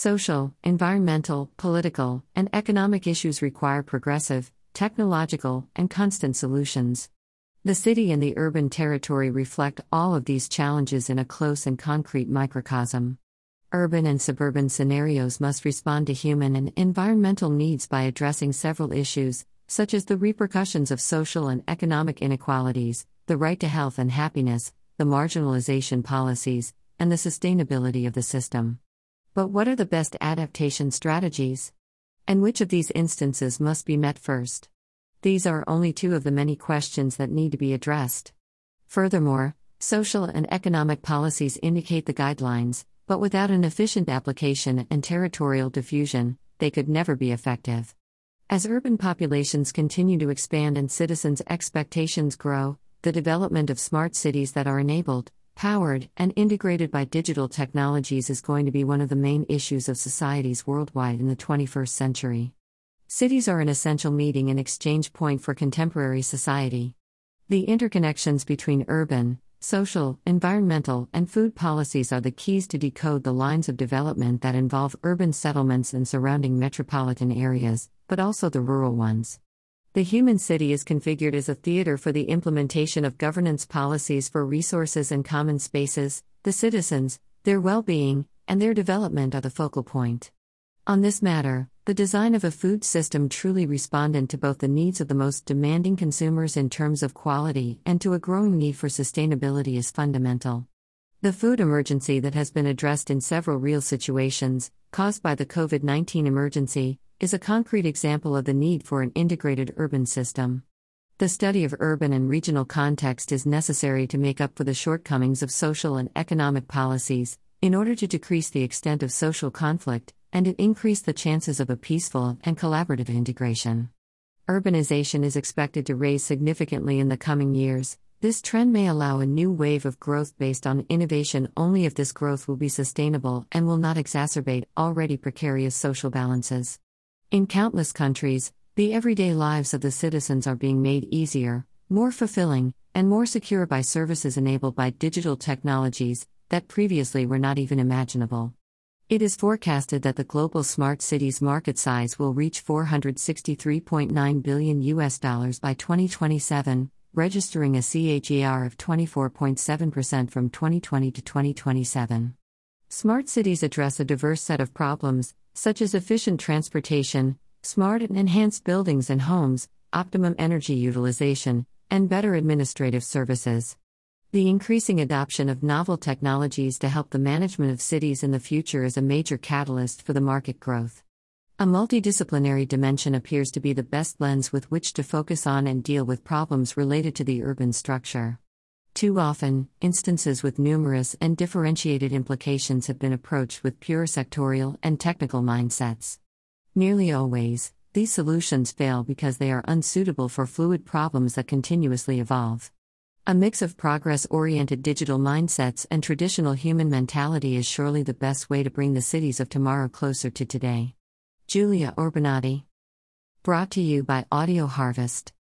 Social, environmental, political, and economic issues require progressive, technological, and constant solutions. The city and the urban territory reflect all of these challenges in a close and concrete microcosm. Urban and suburban scenarios must respond to human and environmental needs by addressing several issues, such as the repercussions of social and economic inequalities, the right to health and happiness, the marginalization policies, and the sustainability of the system. But what are the best adaptation strategies? And which of these instances must be met first? These are only two of the many questions that need to be addressed. Furthermore, social and economic policies indicate the guidelines, but without an efficient application and territorial diffusion, they could never be effective. As urban populations continue to expand and citizens' expectations grow, the development of smart cities that are enabled, powered, and integrated by digital technologies is going to be one of the main issues of societies worldwide in the 21st century. Cities are an essential meeting and exchange point for contemporary society. The interconnections between urban, Social, environmental, and food policies are the keys to decode the lines of development that involve urban settlements and surrounding metropolitan areas, but also the rural ones. The human city is configured as a theater for the implementation of governance policies for resources and common spaces, the citizens, their well being, and their development are the focal point. On this matter, the design of a food system truly respondent to both the needs of the most demanding consumers in terms of quality and to a growing need for sustainability is fundamental. The food emergency that has been addressed in several real situations, caused by the COVID 19 emergency, is a concrete example of the need for an integrated urban system. The study of urban and regional context is necessary to make up for the shortcomings of social and economic policies, in order to decrease the extent of social conflict, and it increased the chances of a peaceful and collaborative integration. Urbanization is expected to rise significantly in the coming years. This trend may allow a new wave of growth based on innovation only if this growth will be sustainable and will not exacerbate already precarious social balances. In countless countries, the everyday lives of the citizens are being made easier, more fulfilling, and more secure by services enabled by digital technologies that previously were not even imaginable. It is forecasted that the global smart cities market size will reach 463.9 billion US dollars by 2027, registering a CAGR of 24.7% from 2020 to 2027. Smart cities address a diverse set of problems, such as efficient transportation, smart and enhanced buildings and homes, optimum energy utilization, and better administrative services. The increasing adoption of novel technologies to help the management of cities in the future is a major catalyst for the market growth. A multidisciplinary dimension appears to be the best lens with which to focus on and deal with problems related to the urban structure. Too often, instances with numerous and differentiated implications have been approached with pure sectorial and technical mindsets. Nearly always, these solutions fail because they are unsuitable for fluid problems that continuously evolve. A mix of progress oriented digital mindsets and traditional human mentality is surely the best way to bring the cities of tomorrow closer to today. Julia Urbinati. Brought to you by Audio Harvest.